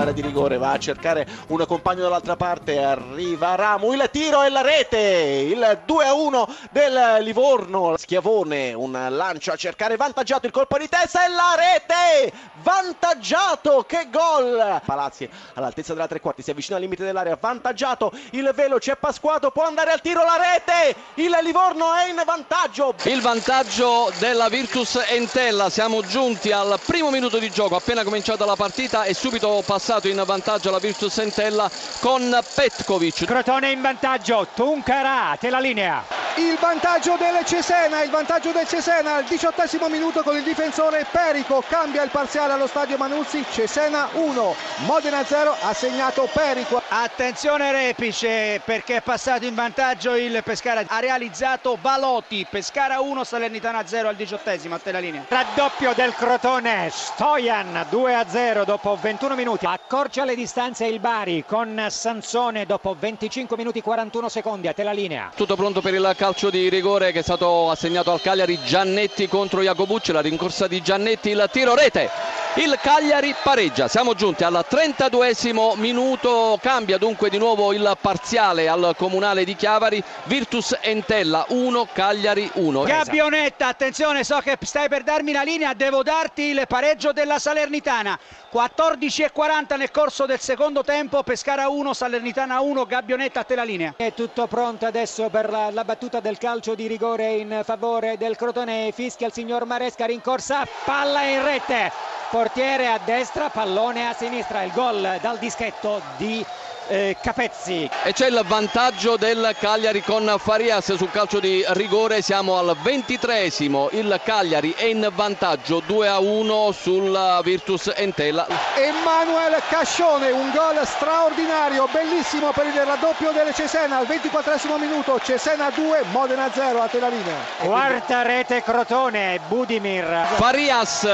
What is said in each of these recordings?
Limite dell'area di rigore, va a cercare un compagno dall'altra parte, arriva Ramu, il tiro e la rete, il 2 a 1 del Livorno, Schiavone, un lancio a cercare, vantaggiato il colpo di testa e la rete, vantaggiato, che gol! Palazzi all'altezza della tre quarti, si avvicina al limite dell'area, vantaggiato, il velo c'è Pasquato, può andare al tiro, la rete, il Livorno è in vantaggio. Il vantaggio della Virtus Entella, siamo giunti al primo minuto di gioco, appena cominciata la partita e subito passato in vantaggio la Virtus Entella con Petkovic. Crotone in vantaggio, Tuncarà, te la linea. Il vantaggio del Cesena, il vantaggio del Cesena al diciottesimo minuto con il difensore Perico, cambia il parziale allo stadio Manuzzi, Cesena 1, Modena 0, ha segnato Perico. Attenzione Repice perché è passato in vantaggio il Pescara, ha realizzato Valotti, Pescara 1, Salernitana 0 al diciottesimo, a te la linea. Raddoppio del Crotone, Stojan 2 a 0 dopo 21 minuti, accorcia le distanze il Bari con Sansone dopo 25 minuti 41 secondi, a te la linea. Tutto pronto per il calcio di rigore che è stato assegnato al Cagliari, Giannetti contro Jacobucci, la rincorsa di Giannetti, il tiro rete. Il Cagliari pareggia, siamo giunti al 32esimo minuto, cambia dunque di nuovo il parziale al comunale di Chiavari, Virtus Entella 1, Cagliari 1. Gabbionetta, attenzione, so che stai per darmi la linea, devo darti il pareggio della Salernitana. 14.40 nel corso del secondo tempo, Pescara 1, Salernitana 1, Gabbionetta a te la linea. È tutto pronto adesso per la, la battuta del calcio di rigore in favore del Crotone, fischia il signor Maresca, rincorsa, palla in rete, portiere a destra, pallone a sinistra, il gol dal dischetto di eh, Capezzi. E c'è il vantaggio del Cagliari con Farias sul calcio di rigore, siamo al ventitreesimo, il Cagliari è in vantaggio 2 a 1 sul Virtus Entella. Emanuele Cascione, un gol straordinario, bellissimo per il raddoppio del Cesena al ventiquattresimo minuto, Cesena 2, Modena 0, a te la linea. Quarta rete Crotone, Budimir. Farias,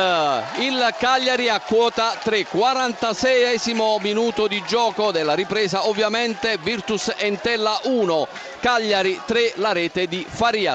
il Cagliari a quota 3, 46esimo minuto di gioco della ripresa ovviamente Virtus Entella 1, Cagliari 3 la rete di Farias.